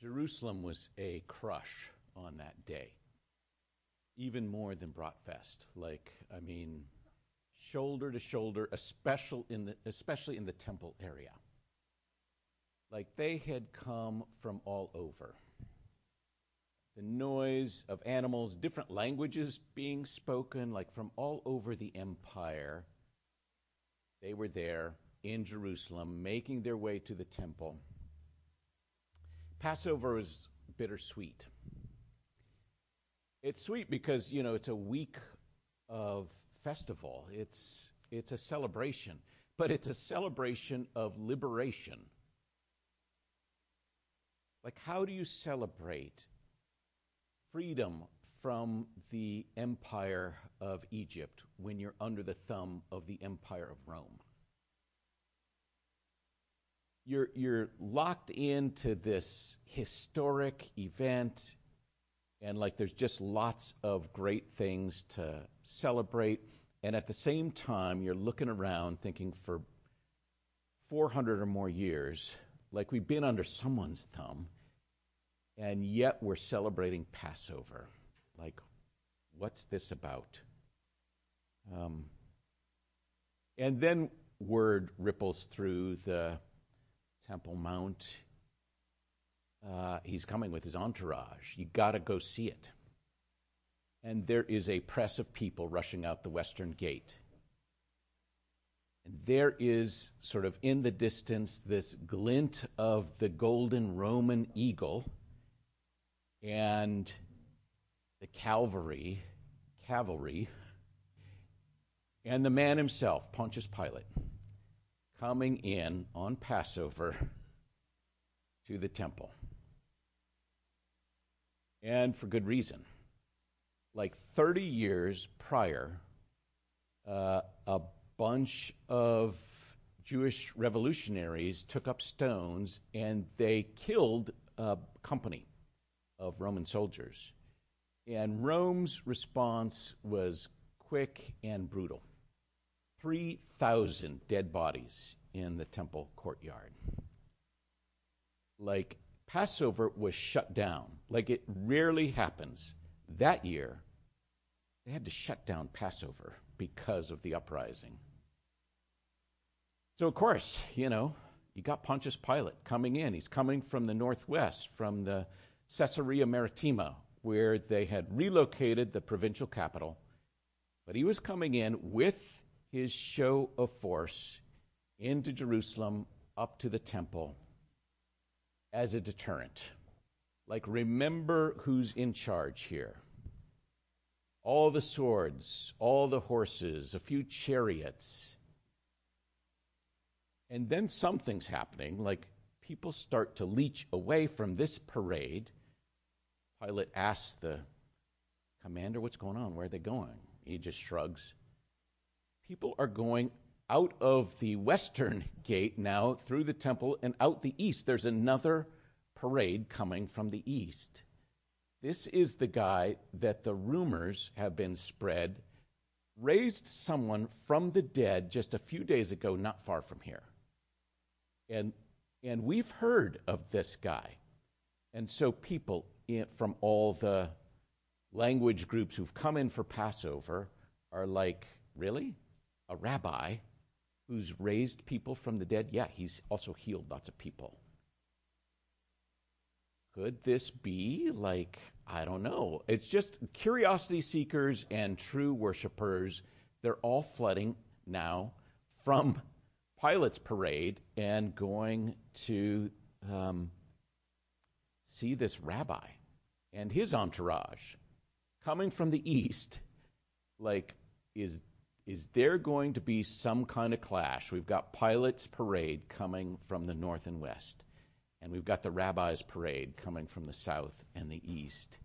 Jerusalem was a crush on that day, even more than Bratfest. Like, I mean, shoulder to shoulder, especially in the, especially in the temple area. Like they had come from all over. The noise of animals, different languages being spoken, like from all over the empire. They were there in Jerusalem, making their way to the temple. Passover is bittersweet. It's sweet because, you know, it's a week of festival. It's it's a celebration, but it's a celebration of liberation. Like how do you celebrate freedom from the empire of Egypt when you're under the thumb of the empire of Rome? You're you're locked into this historic event and like there's just lots of great things to celebrate. And at the same time you're looking around thinking for 400 or more years like we've been under someone's thumb and yet we're celebrating passover. Like what's this about? Um, and then word ripples through the Temple Mount. Uh, he's coming with his entourage. You got to go see it. And there is a press of people rushing out the western gate. And there is sort of in the distance this glint of the golden Roman eagle and the cavalry, cavalry, and the man himself, Pontius Pilate coming in on Passover to the temple. And for good reason. Like 30 years prior, uh, a bunch of Jewish revolutionaries took up stones and they killed a company of Roman soldiers. And Rome's response was quick and brutal. 3,000 dead bodies in the temple courtyard. Like, Passover was shut down. Like, it rarely happens. That year, they had to shut down Passover because of the uprising. So, of course, you know, you got Pontius Pilate coming in. He's coming from the northwest, from the Caesarea Maritima, where they had relocated the provincial capital. But he was coming in with his show of force into Jerusalem up to the temple as a deterrent. Like, remember who's in charge here. All the swords, all the horses, a few chariots. And then something's happening, like people start to leech away from this parade. Pilate asks the commander, What's going on? Where are they going? He just shrugs people are going out of the western gate now through the temple and out the east. There's another parade coming from the east. This is the guy that the rumors have been spread raised someone from the dead just a few days ago, not far from here. And, and we've heard of this guy. And so people in, from all the language groups who've come in for Passover are like, really? A rabbi who's raised people from the dead? Yeah, he's also healed lots of people. Could this be like, I don't know. It's just curiosity seekers and true worshipers, they're all flooding now from Pilate's parade and going to um, see this rabbi and his entourage coming from the east. Like, is is there going to be some kind of clash? We've got Pilate's parade coming from the north and west, and we've got the rabbi's parade coming from the south and the east.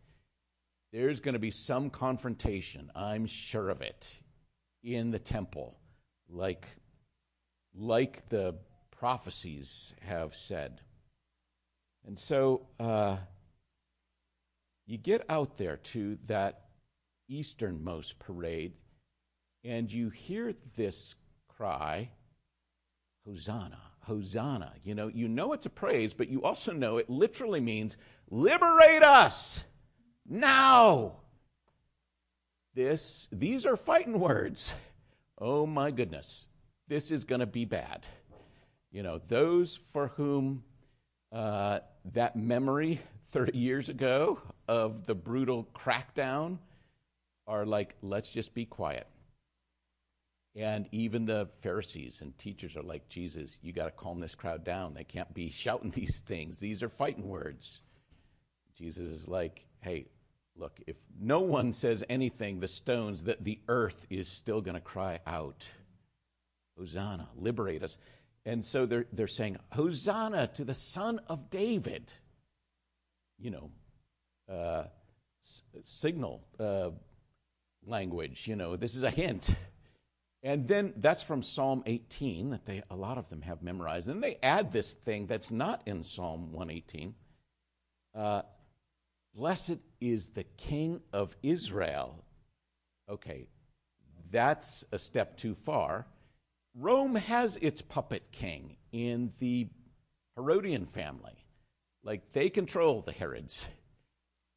There's going to be some confrontation, I'm sure of it, in the temple, like, like the prophecies have said. And so uh, you get out there to that easternmost parade, and you hear this cry, Hosanna, Hosanna. You know, you know it's a praise, but you also know it literally means liberate us now. This, these are fighting words. Oh my goodness, this is going to be bad. You know, those for whom uh, that memory 30 years ago of the brutal crackdown are like, let's just be quiet. And even the Pharisees and teachers are like, Jesus, you got to calm this crowd down. They can't be shouting these things. These are fighting words. Jesus is like, hey, look, if no one says anything, the stones, that the earth is still going to cry out, Hosanna, liberate us. And so they're, they're saying, Hosanna to the Son of David. You know, uh, s- signal uh, language, you know, this is a hint. And then that's from Psalm 18 that they a lot of them have memorized. And they add this thing that's not in Psalm 118. Uh, Blessed is the King of Israel. Okay, that's a step too far. Rome has its puppet king in the Herodian family. Like they control the Herods.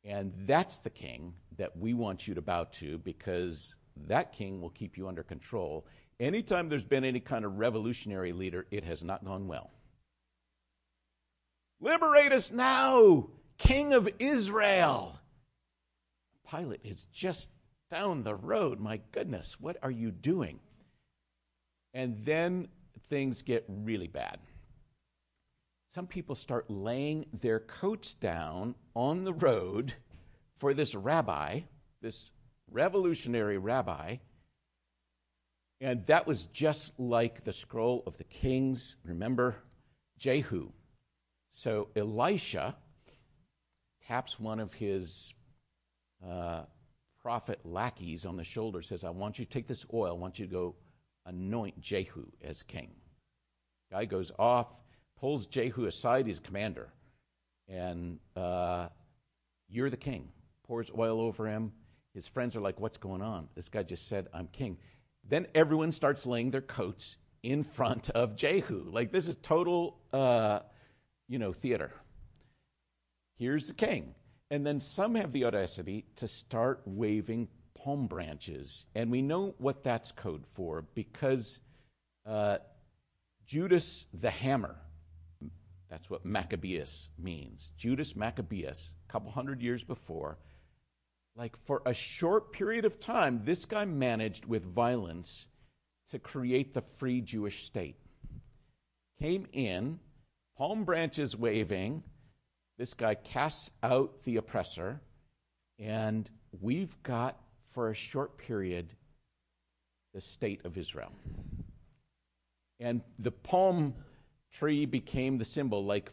And that's the king that we want you to bow to because that king will keep you under control. Anytime there's been any kind of revolutionary leader, it has not gone well. Liberate us now, King of Israel. Pilate is just down the road. My goodness, what are you doing? And then things get really bad. Some people start laying their coats down on the road for this rabbi, this revolutionary rabbi. And that was just like the scroll of the kings. Remember Jehu. So Elisha taps one of his uh, prophet lackeys on the shoulder, says, I want you to take this oil, I want you to go anoint Jehu as king. Guy goes off, pulls Jehu aside, he's commander, and uh, you're the king. Pours oil over him. His friends are like, What's going on? This guy just said, I'm king. Then everyone starts laying their coats in front of Jehu. Like, this is total, uh, you know, theater. Here's the king. And then some have the audacity to start waving palm branches. And we know what that's code for because uh, Judas the Hammer, that's what Maccabeus means. Judas Maccabeus, a couple hundred years before, like for a short period of time, this guy managed with violence to create the free Jewish state. Came in, palm branches waving, this guy casts out the oppressor, and we've got, for a short period, the state of Israel. And the palm tree became the symbol, like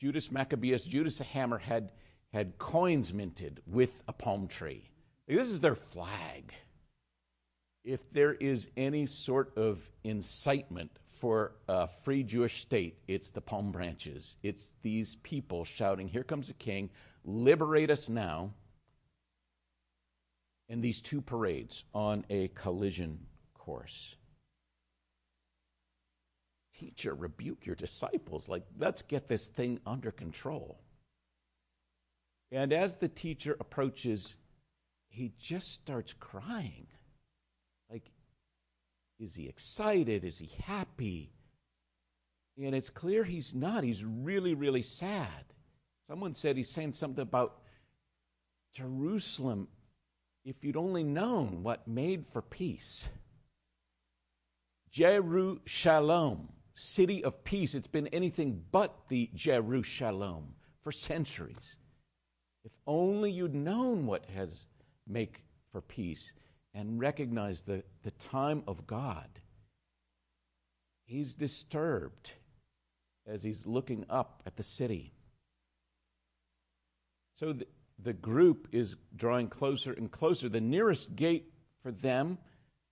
Judas Maccabeus, Judas the Hammer had, coins minted with a palm tree. This is their flag. If there is any sort of incitement for a free Jewish state, it's the palm branches. It's these people shouting, Here comes a king, liberate us now. And these two parades on a collision course. Teacher, rebuke your disciples. Like, let's get this thing under control. And as the teacher approaches, he just starts crying. Like, is he excited? Is he happy? And it's clear he's not. He's really, really sad. Someone said he's saying something about Jerusalem. If you'd only known what made for peace. Jerusalem, city of peace. It's been anything but the Jerusalem for centuries. If only you'd known what has make for peace and recognize the, the time of God. He's disturbed as he's looking up at the city. So the, the group is drawing closer and closer. The nearest gate for them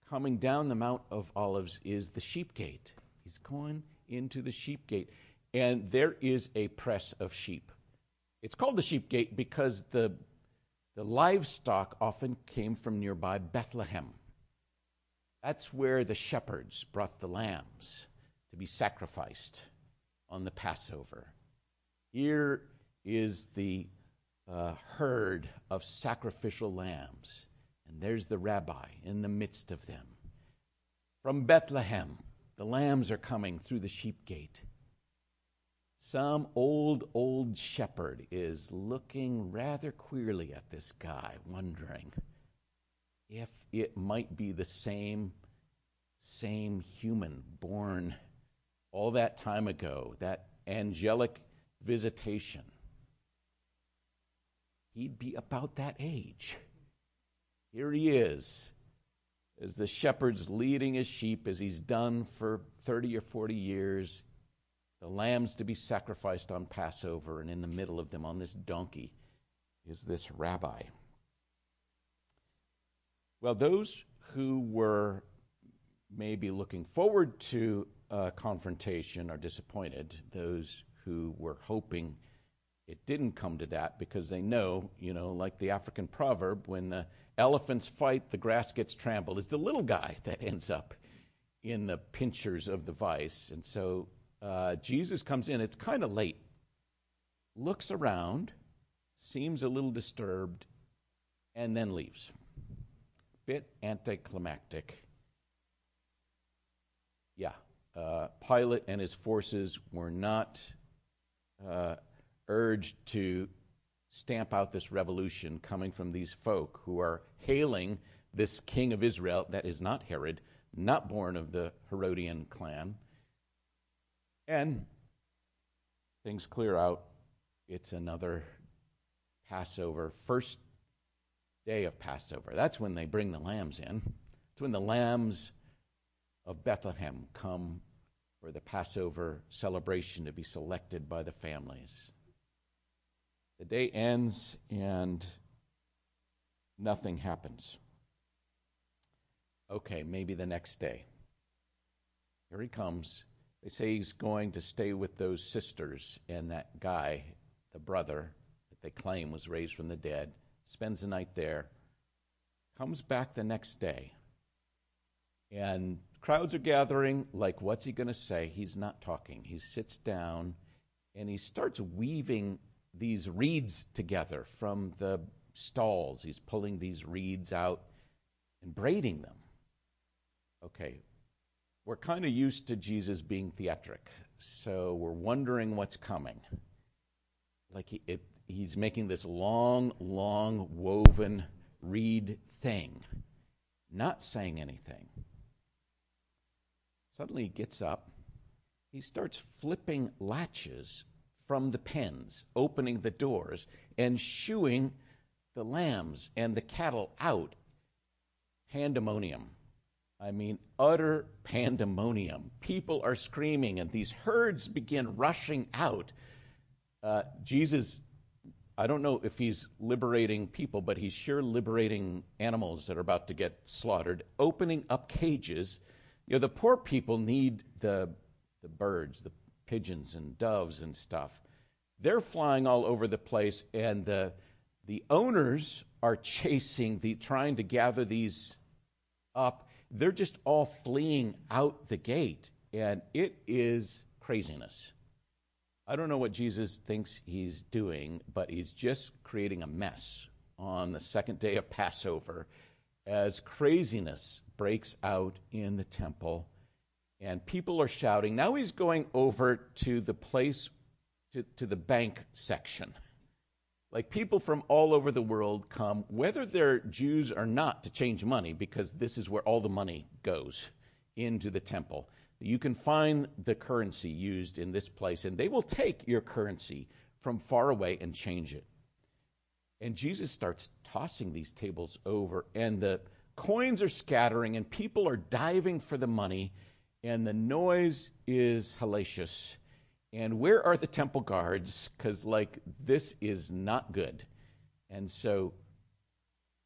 coming down the Mount of Olives is the sheep gate. He's going into the sheep gate, and there is a press of sheep. It's called the sheep gate because the the livestock often came from nearby Bethlehem. That's where the shepherds brought the lambs. to be sacrificed on the Passover. Here is the uh, herd of sacrificial lambs, and there's the rabbi in the midst of them. From Bethlehem, the lambs are coming through the sheep gate. Some old, old shepherd is looking rather queerly at this guy, wondering if it might be the same, same human born all that time ago, that angelic visitation. He'd be about that age. Here he is, as the shepherd's leading his sheep, as he's done for 30 or 40 years the lambs to be sacrificed on Passover, and in the middle of them on this donkey is this rabbi. Well, those who were maybe looking forward to a confrontation are disappointed. Those who were hoping it didn't come to that because they know, you know, like the African proverb, when the elephants fight, the grass gets trampled. It's the little guy that ends up in the pinchers of the vice. And so uh, Jesus comes in, it's kind of late, looks around, seems a little disturbed, and then leaves. Bit anticlimactic. Yeah, uh, Pilate and his forces were not uh, urged to stamp out this revolution coming from these folk who are hailing this king of Israel that is not Herod, not born of the Herodian clan. And things clear out. It's another Passover, first day of Passover. That's when they bring the lambs in. It's when the lambs of Bethlehem come for the Passover celebration to be selected by the families. The day ends and nothing happens. Okay, maybe the next day. Here he comes. They say he's going to stay with those sisters and that guy, the brother that they claim was raised from the dead, spends the night there, comes back the next day. And crowds are gathering, like, what's he going to say? He's not talking. He sits down and he starts weaving these reeds together from the stalls. He's pulling these reeds out and braiding them. Okay, we're kind of used to Jesus being theatric, so we're wondering what's coming. Like he, it, he's making this long, long woven reed thing, not saying anything. Suddenly he gets up, he starts flipping latches from the pens, opening the doors, and shooing the lambs and the cattle out. Pandemonium. I mean, utter pandemonium. People are screaming, and these herds begin rushing out. Uh, Jesus, I don't know if he's liberating people, but he's sure liberating animals that are about to get slaughtered, opening up cages. You know, the poor people need the, the birds, the pigeons and doves and stuff. They're flying all over the place, and the, the owners are chasing, the, trying to gather these up they're just all fleeing out the gate, and it is craziness. I don't know what Jesus thinks he's doing, but he's just creating a mess on the second day of Passover as craziness breaks out in the temple and people are shouting. Now he's going over to the place, to, to the bank section. Like people from all over the world come, whether they're Jews or not, to change money because this is where all the money goes into the temple. You can find the currency used in this place, and they will take your currency from far away and change it. And Jesus starts tossing these tables over, and the coins are scattering, and people are diving for the money, and the noise is hellacious. And where are the temple guards? Because, like, this is not good. And so,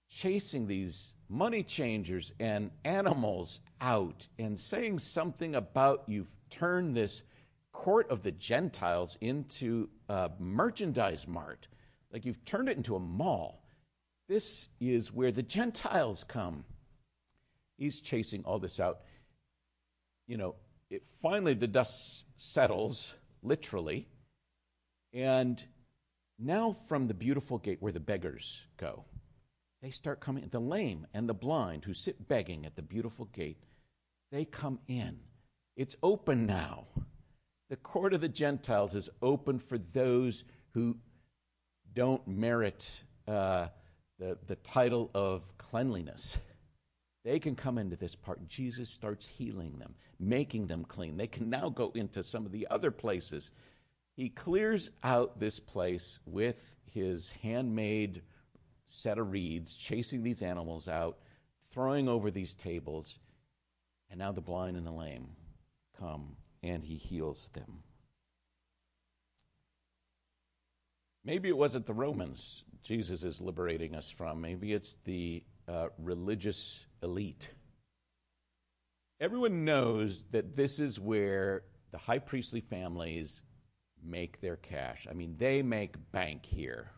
chasing these money changers and animals out and saying something about you've turned this court of the Gentiles into a merchandise mart, like you've turned it into a mall. This is where the Gentiles come. He's chasing all this out. You know, it, finally the dust settles, literally, and now from the beautiful gate where the beggars go, they start coming. The lame and the blind who sit begging at the beautiful gate, they come in. It's open now. The court of the Gentiles is open for those who don't merit uh, the, the title of cleanliness. They can come into this part. Jesus starts healing them, making them clean. They can now go into some of the other places. He clears out this place with his handmade set of reeds, chasing these animals out, throwing over these tables. And now the blind and the lame come and he heals them. Maybe it wasn't the Romans Jesus is liberating us from. Maybe it's the uh, religious elite. Everyone knows that this is where the high priestly families make their cash. I mean, they make bank here.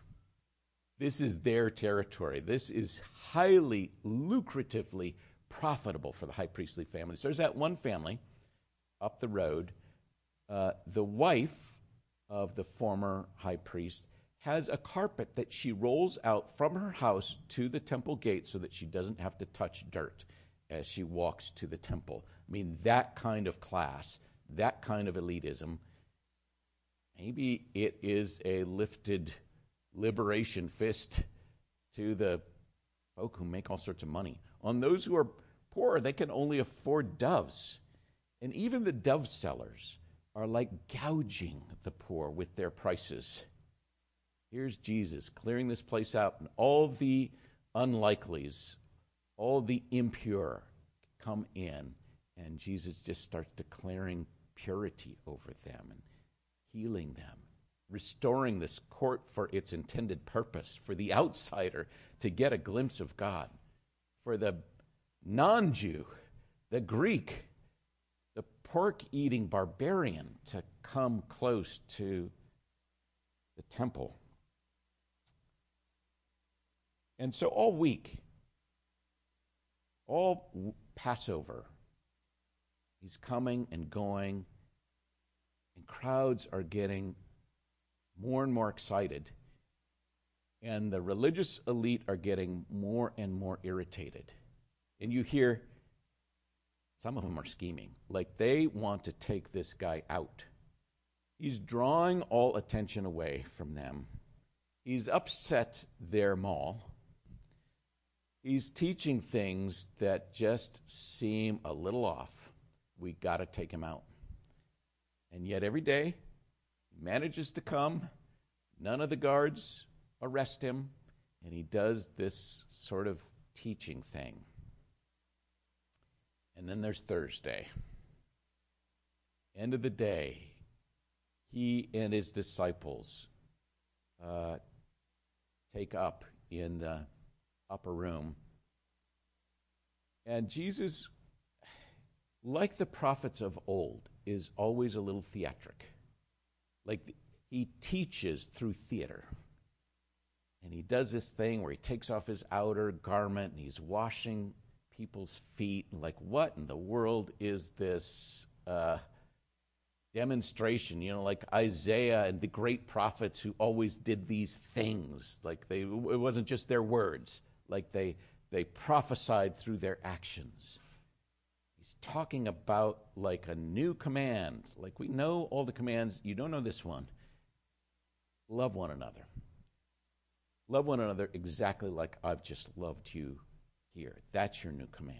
This is their territory. This is highly lucratively profitable for the high priestly families. There's that one family up the road. Uh, the wife of the former high priest has a carpet that she rolls out from her house to the temple gate so that she doesn't have to touch dirt as she walks to the temple. I mean, that kind of class, that kind of elitism, maybe it is a lifted liberation fist to the folk who make all sorts of money. On those who are poor, they can only afford doves. And even the dove sellers are like gouging the poor with their prices. Here's Jesus clearing this place out, and all the unlikelies, all the impure come in, and Jesus just starts declaring purity over them and healing them, restoring this court for its intended purpose, for the outsider to get a glimpse of God, for the non Jew, the Greek, the pork eating barbarian to come close to the temple. And so all week, all Passover, he's coming and going, and crowds are getting more and more excited, and the religious elite are getting more and more irritated. And you hear some of them are scheming, like they want to take this guy out. He's drawing all attention away from them. He's upset their mall he's teaching things that just seem a little off. We got to take him out. And yet every day he manages to come. None of the guards arrest him, and he does this sort of teaching thing. And then there's Thursday. End of the day, he and his disciples uh, take up in the upper room. And Jesus, like the prophets of old, is always a little theatric. Like he teaches through theater. And he does this thing where he takes off his outer garment and he's washing people's feet. Like, what in the world is this uh, demonstration? You know, like Isaiah and the great prophets who always did these things. Like, they, it wasn't just their words, like they, they prophesied through their actions. He's talking about like a new command. Like we know all the commands, you don't know this one. Love one another. Love one another exactly like I've just loved you here. That's your new command.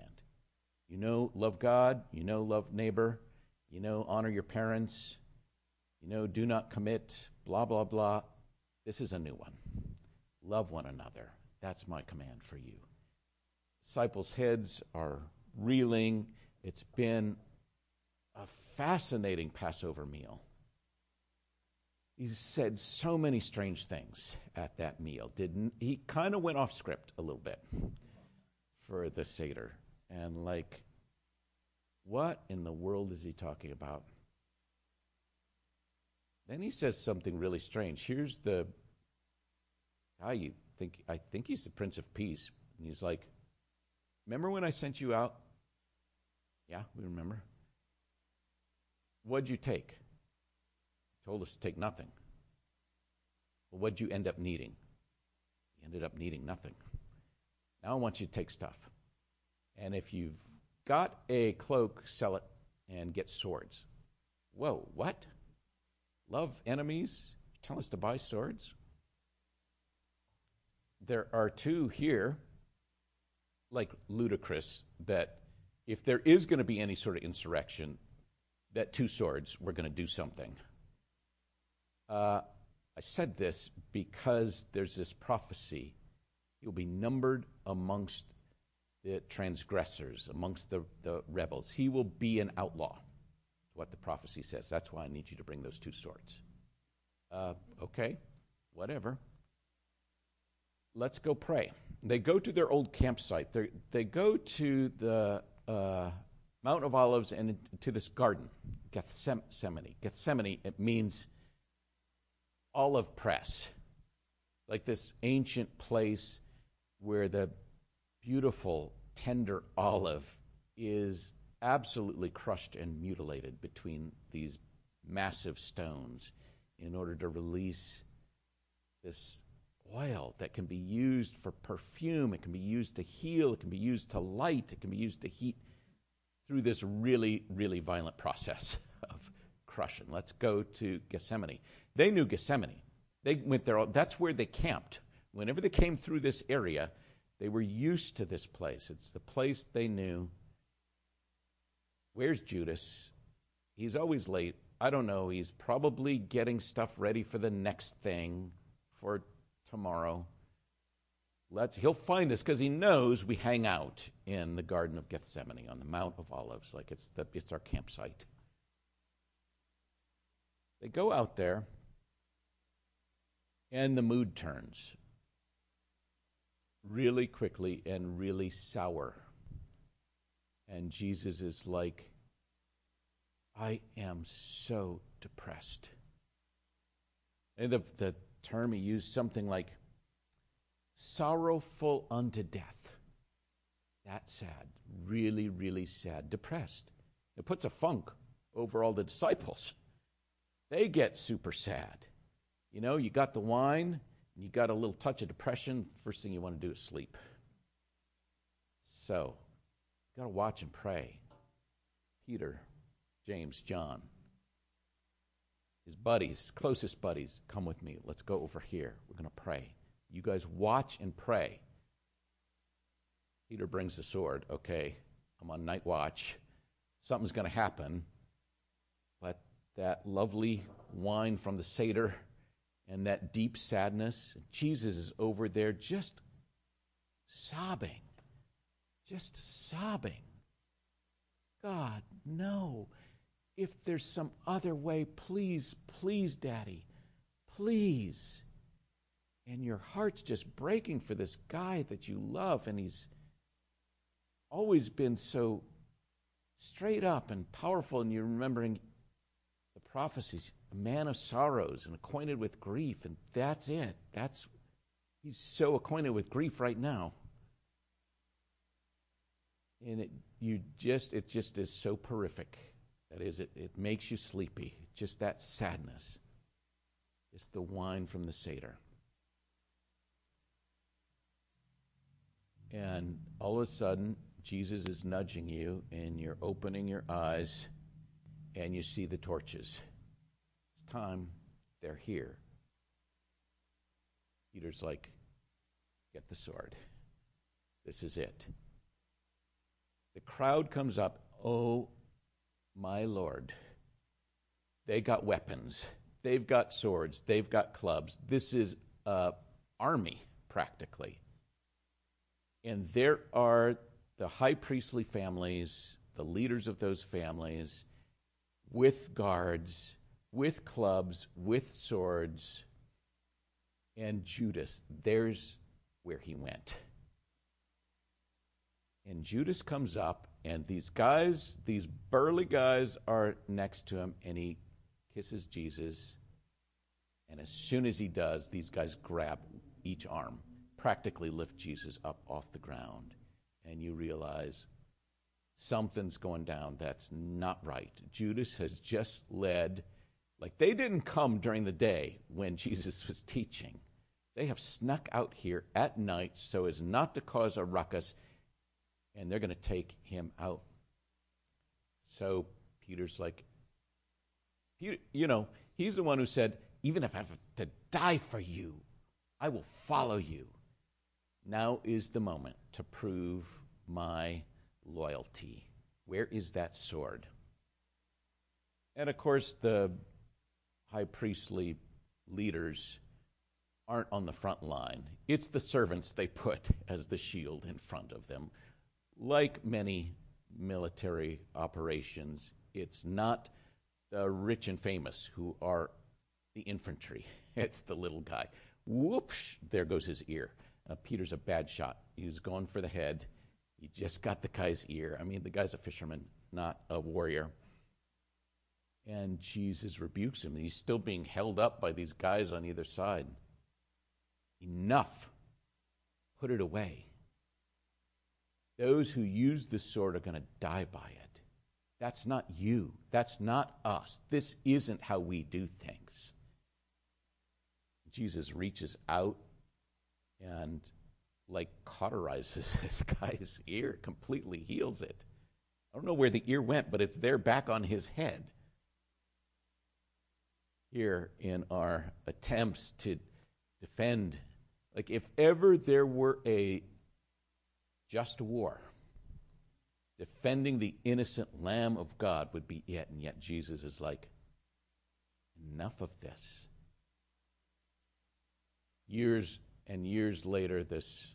You know, love God. You know, love neighbor. You know, honor your parents. You know, do not commit, blah, blah, blah. This is a new one. Love one another. That's my command for you. Disciples' heads are reeling. It's been a fascinating Passover meal. He said so many strange things at that meal. Didn't he? Kind of went off script a little bit for the Seder, and like, what in the world is he talking about? Then he says something really strange. Here's the guy you think I think he's the Prince of Peace. And he's like, Remember when I sent you out? Yeah, we remember. What'd you take? You told us to take nothing. Well, what'd you end up needing? You ended up needing nothing. Now I want you to take stuff. And if you've got a cloak, sell it and get swords. Whoa, what? Love enemies? Tell us to buy swords? There are two here, like ludicrous, that if there is going to be any sort of insurrection, that two swords were going to do something. Uh, I said this because there's this prophecy. He'll be numbered amongst the transgressors, amongst the, the rebels. He will be an outlaw, what the prophecy says. That's why I need you to bring those two swords. Uh, okay, whatever. Let's go pray. They go to their old campsite. They're, they go to the uh, Mount of Olives and to this garden, Gethsemane. Gethsemane, it means olive press, like this ancient place where the beautiful, tender olive is absolutely crushed and mutilated between these massive stones in order to release this oil that can be used for perfume, it can be used to heal, it can be used to light, it can be used to heat through this really, really violent process of crushing. Let's go to Gethsemane. They knew Gethsemane. They went there. That's where they camped. Whenever they came through this area, they were used to this place. It's the place they knew. Where's Judas? He's always late. I don't know. He's probably getting stuff ready for the next thing for tomorrow. Let's he'll find us because he knows we hang out in the Garden of Gethsemane on the Mount of Olives, like it's the it's our campsite. They go out there and the mood turns really quickly and really sour. And Jesus is like, I am so depressed. And the, the term he used something like sorrowful unto death. That sad, really, really sad, depressed. It puts a funk over all the disciples. They get super sad. You know, you got the wine, and you got a little touch of depression, first thing you want to do is sleep. So, you got to watch and pray. Peter, James, John, his buddies, closest buddies, come with me. Let's go over here. We're going to pray. You guys watch and pray. Peter brings the sword. Okay, I'm on night watch. Something's going to happen. But that lovely wine from the Seder and that deep sadness. Jesus is over there just sobbing, just sobbing. God, no. If there's some other way, please, please, Daddy, please. And your heart's just breaking for this guy that you love, and he's always been so straight up and powerful, and you're remembering the prophecies a man of sorrows and acquainted with grief, and that's it. That's he's so acquainted with grief right now. And it you just it just is so horrific. That is it it makes you sleepy. Just that sadness. It's the wine from the Seder. And all of a sudden, Jesus is nudging you, and you're opening your eyes, and you see the torches It's time they're here, Peter's like, Get the sword. This is it. The crowd comes up. Oh, my Lord. They got weapons. They've got swords. They've got clubs. This is an army, practically. And there are the high priestly families, the leaders of those families, with guards with clubs, with swords, and Judas, there's where he went. And Judas comes up, and these guys, these burly guys, are next to him, and he kisses Jesus. And as soon as he does, these guys grab each arm, practically lift Jesus up off the ground. And you realize something's going down that's not right. Judas has just led, like they didn't come during the day when Jesus was teaching. They have snuck out here at night so as not to cause a ruckus, and they're going to take him out. So Peter's like, you know, he's the one who said, even if I have to die for you, I will follow you. Now is the moment to prove my loyalty. Where is that sword? And of course, the high priestly leaders aren't on the front line. It's the servants they put as the shield in front of them. Like many military operations, it's not the rich and famous who are the infantry. It's the little guy. Whoops, there goes his ear. Uh, Peter's a bad shot. He was going for the head. He just got the guy's ear. I mean, the guy's a fisherman, not a warrior. And Jesus rebukes him. He's still being held up by these guys on either side. Enough. Put it away. Those who use the sword are going to die by it. That's not you. That's not us. This isn't how we do things. Jesus reaches out and, like, cauterizes this guy's ear, completely heals it. I don't know where the ear went, but it's there back on his head. Here in our attempts to defend like, if ever there were a just war, defending the innocent Lamb of God would be it. And yet Jesus is like, enough of this. Years and years later, this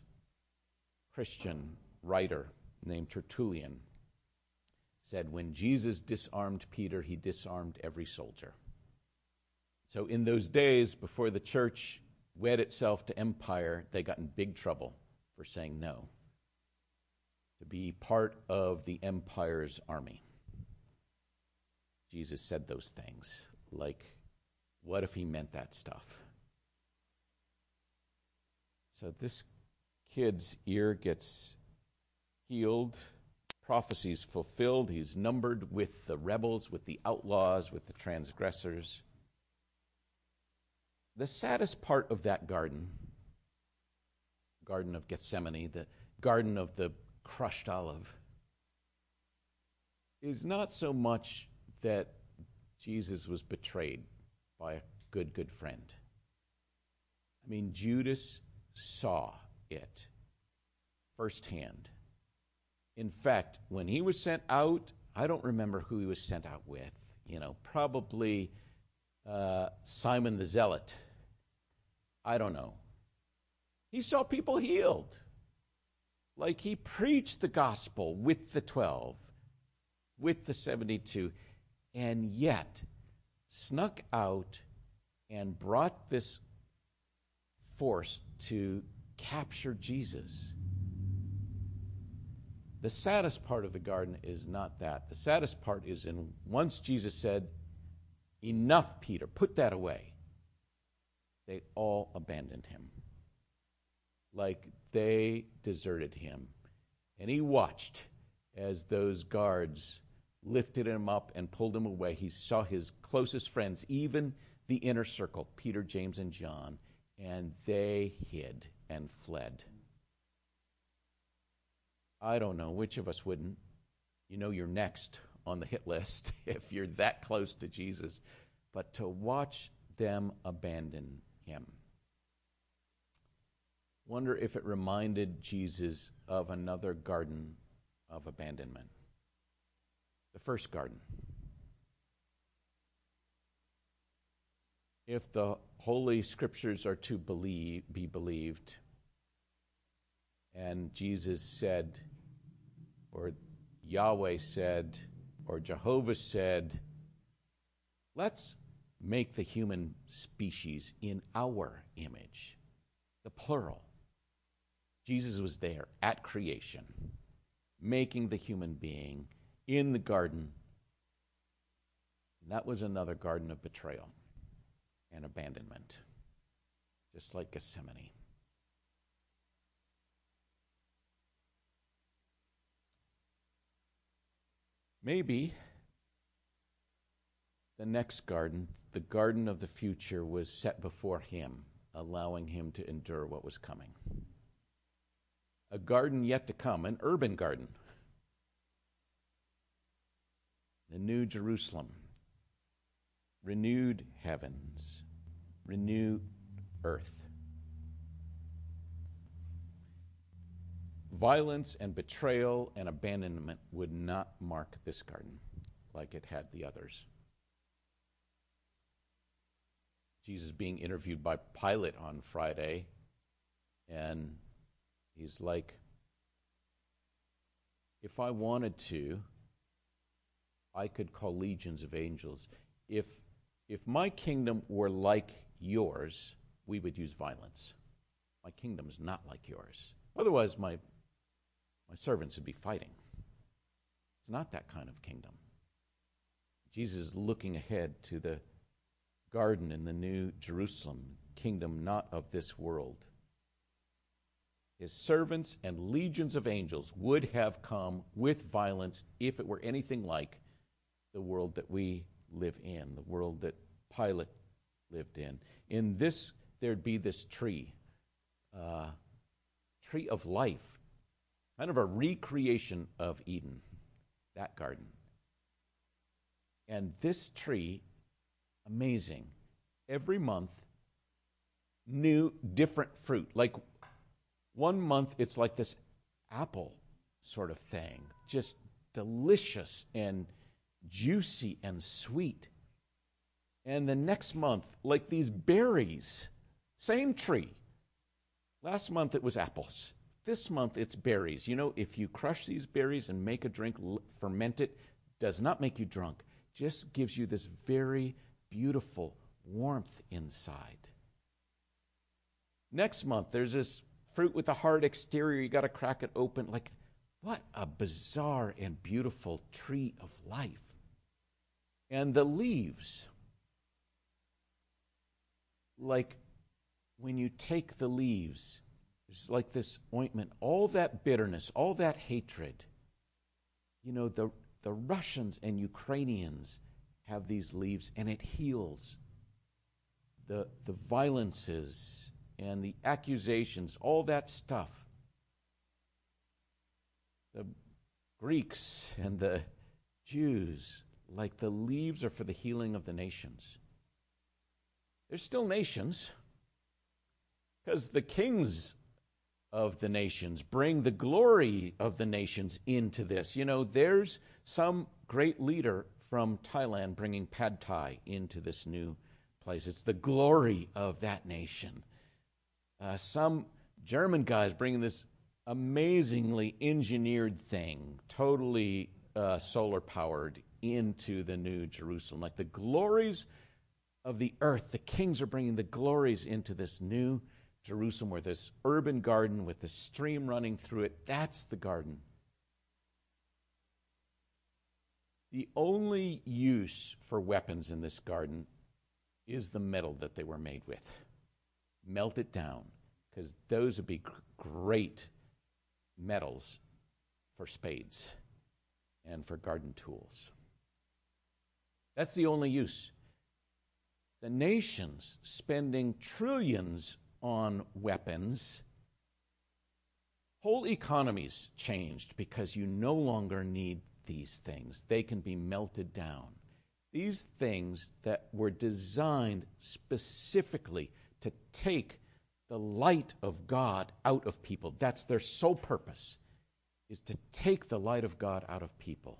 Christian writer named Tertullian said, When Jesus disarmed Peter, he disarmed every soldier. So, in those days before the church wed itself to empire, they got in big trouble for saying no to be part of the empire's army. Jesus said those things. Like, what if he meant that stuff? So this kid's ear gets healed, prophecies fulfilled. He's numbered with the rebels, with the outlaws, with the transgressors. The saddest part of that garden, Garden of Gethsemane, the Garden of the crushed olive, is not so much that Jesus was betrayed by a good, good friend. I mean, Judas saw it firsthand. In fact, when he was sent out, I don't remember who he was sent out with. You know, probably uh, Simon the Zealot. I don't know. He saw people healed. Like he preached the gospel with the 12, with the 72, and yet snuck out and brought this force to capture Jesus. The saddest part of the garden is not that. The saddest part is in once Jesus said, Enough, Peter, put that away. They all abandoned him. Like they deserted him. And he watched as those guards lifted him up and pulled him away. He saw his closest friends, even the inner circle, Peter, James, and John, and they hid and fled. I don't know which of us wouldn't. You know you're next on the hit list if you're that close to Jesus, but to watch them abandon him. Wonder if it reminded Jesus of another garden of abandonment. The first garden. If the Holy Scriptures are to believe, be believed, and Jesus said, or Yahweh said, or Jehovah said, let's make the human species in our image, the plural. Jesus was there at creation, making the human being in the garden. That was another garden of betrayal and abandonment, just like Gethsemane. Maybe the next garden, the garden of the future, was set before him, allowing him to endure what was coming. A garden yet to come, an urban garden. The New Jerusalem, renewed heavens, renewed earth. Violence and betrayal and abandonment would not mark this garden like it had the others. Jesus being interviewed by Pilate on Friday, and he's like, If I wanted to, I could call legions of angels. If, if my kingdom were like yours, we would use violence. My kingdom is not like yours. Otherwise, my my servants would be fighting. It's not that kind of kingdom. Jesus is looking ahead to the garden in the new Jerusalem, kingdom not of this world. His servants and legions of angels would have come with violence if it were anything like the world that we live in, the world that Pilate lived in. In this, there'd be this tree, uh, tree of life, kind of a recreation of Eden, that garden. And this tree, amazing. Every month, new, different fruit. Like one month, it's like this apple sort of thing, just delicious and juicy and sweet. And the next month, like these berries, same tree. Last month it was apples. This month it's berries. You know, if you crush these berries and make a drink, ferment it, does not make you drunk. Just gives you this very beautiful warmth inside. Next month there's this fruit with a hard exterior. You got to crack it open. Like, what a bizarre and beautiful tree of life. And the leaves, like when you take the leaves it's like this ointment, all that bitterness, all that hatred. You know, the, the Russians and Ukrainians have these leaves, and it heals the, the violences and the accusations, all that stuff. The Greeks and the Jews, like the leaves, are for the healing of the nations. They're still nations, because the kings of the nations, bring the glory of the nations into this. You know, there's some great leader from Thailand bringing pad thai into this new place. It's the glory of that nation. Uh, some German guys bringing this amazingly engineered thing, totally uh, solar powered, into the new Jerusalem. Like the glories of the earth, the kings are bringing the glories into this new Jerusalem, where this urban garden with the stream running through it, that's the garden. The only use for weapons in this garden is the metal that they were made with. Melt it down, because those would be great metals for spades and for garden tools. That's the only use. The nations spending trillions on weapons, whole economies changed because you no longer need these things. They can be melted down. These things that were designed specifically to take the light of God out of people. That's their sole purpose, is to take the light of God out of people,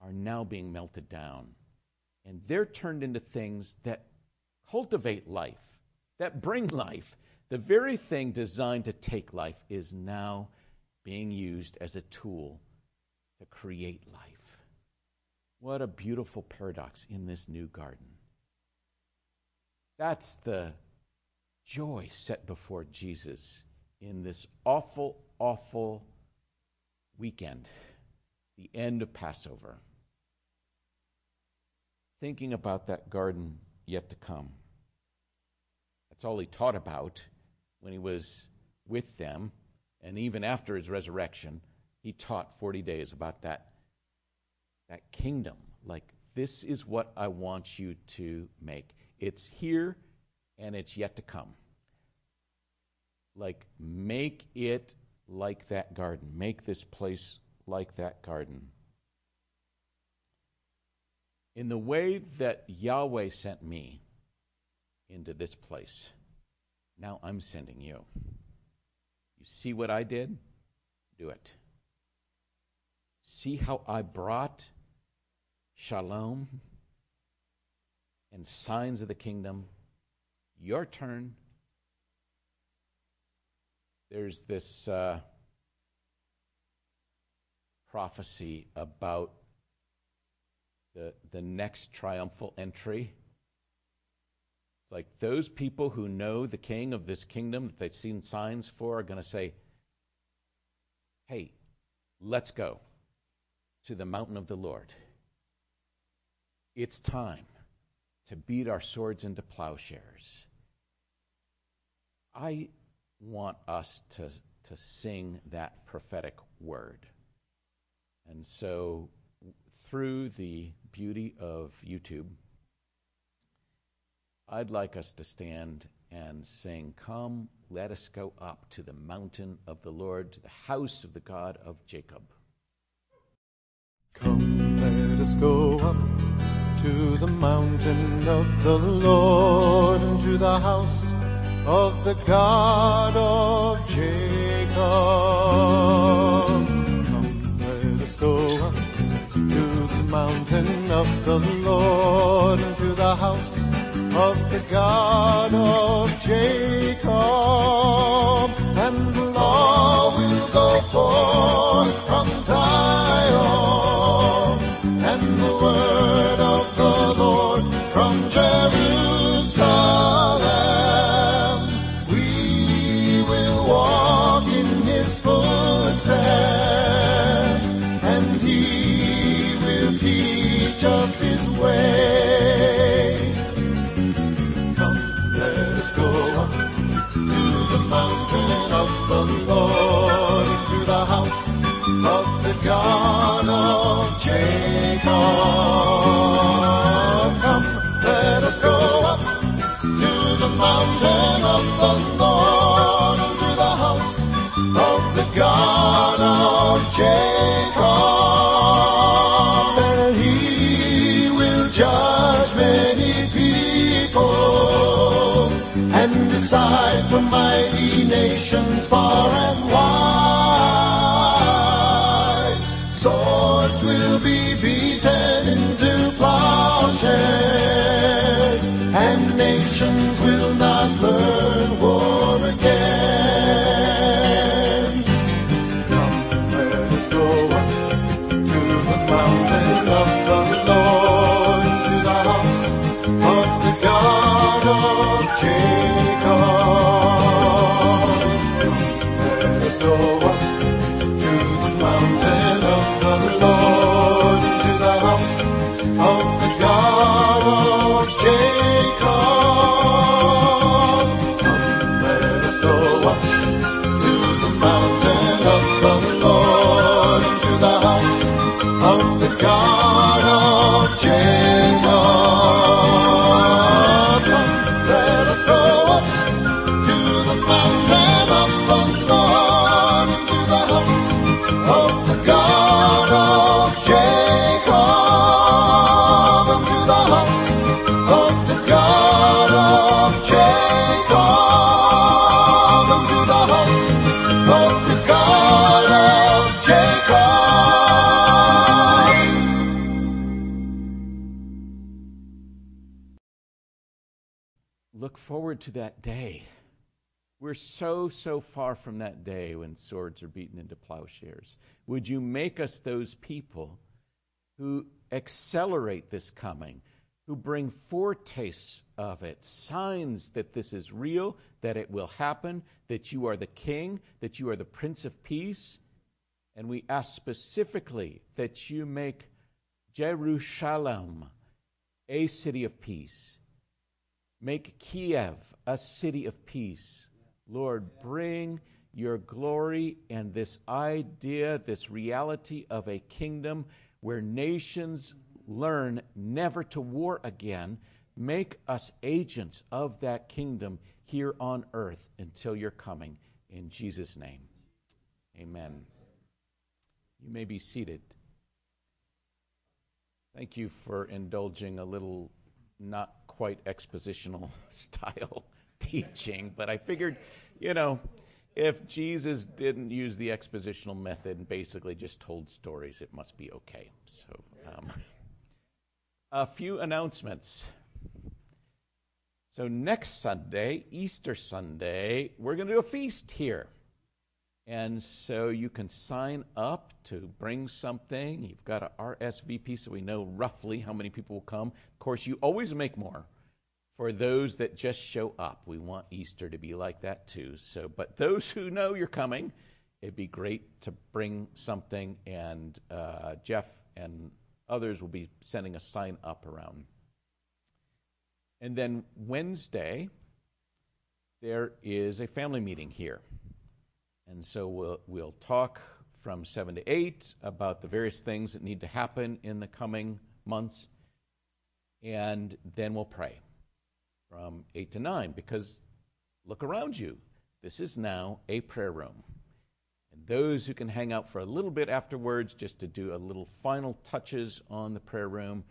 are now being melted down. And they're turned into things that cultivate life that bring life. The very thing designed to take life is now being used as a tool to create life. What a beautiful paradox in this new garden. That's the joy set before Jesus in this awful, awful weekend, the end of Passover. Thinking about that garden yet to come. That's all he taught about when he was with them. And even after his resurrection, he taught 40 days about that that kingdom. Like, this is what I want you to make. It's here and it's yet to come. Like, make it like that garden. Make this place like that garden. In the way that Yahweh sent me into this place, now I'm sending you. You see what I did? Do it. See how I brought shalom and signs of the kingdom. Your turn. There's this uh, prophecy about the, the next triumphal entry. It's like those people who know the king of this kingdom that they've seen signs for are going to say, hey, let's go to the mountain of the Lord. It's time to beat our swords into plowshares. I want us to, to sing that prophetic word. And so, through the beauty of YouTube, I'd like us to stand and sing, Come, let us go up to the mountain of the Lord, to the house of the God of Jacob. Come, let us go up to the mountain of the Lord, and to the house of the God of Jacob. Come, let us go up to the mountain of the Lord, and to the house of the God of Jacob. And the law will go forth from Zion, and the word decide for mighty nations far and wide. Swords will be beaten into plowshares, and nations will not We're so, so far from that day when swords are beaten into plowshares. Would you make us those people who accelerate this coming, who bring foretastes of it, signs that this is real, that it will happen, that you are the king, that you are the prince of peace? And we ask specifically that you make Jerusalem a city of peace. Make Kiev a city of peace. Lord, bring your glory and this idea, this reality of a kingdom where nations learn never to war again. Make us agents of that kingdom here on earth until your coming. In Jesus' name, amen. You may be seated. Thank you for indulging a little not quite expositional style teaching, but I figured, you know, if Jesus didn't use the expositional method and basically just told stories, it must be okay. So, um, a few announcements. So, next Sunday, Easter Sunday, we're going to do a feast here. And so you can sign up to bring something. You've got an RSVP so we know roughly how many people will come. Of course, you always make more for those that just show up. We want Easter to be like that too. So, but those who know you're coming, it'd be great to bring something, and uh, Jeff and others will be sending a sign up around. And then Wednesday, there is a family meeting here. And so we'll, we'll talk from 7 to 8 about the various things that need to happen in the coming months. And then we'll pray from 8 to 9 because look around you. This is now a prayer room. And those who can hang out for a little bit afterwards just to do a little final touches on the prayer room,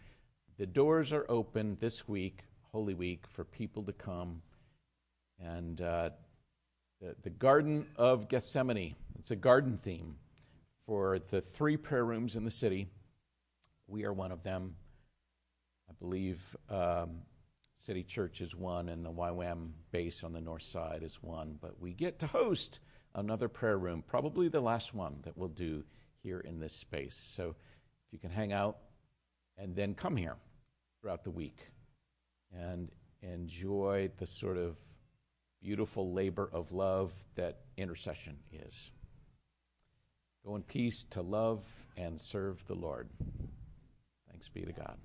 the doors are open this week, Holy Week, for people to come. And uh, the, the Garden of Gethsemane, it's a garden theme for the three prayer rooms in the city. We are one of them. I believe um, City Church is one, and the YWAM base on the north side is one. But we get to host another prayer room, probably the last one that we'll do here in this space. So if you can hang out and then come here throughout the week and enjoy the sort of beautiful labor of love that intercession is. Go in peace to love and serve the Lord. Thanks be to God.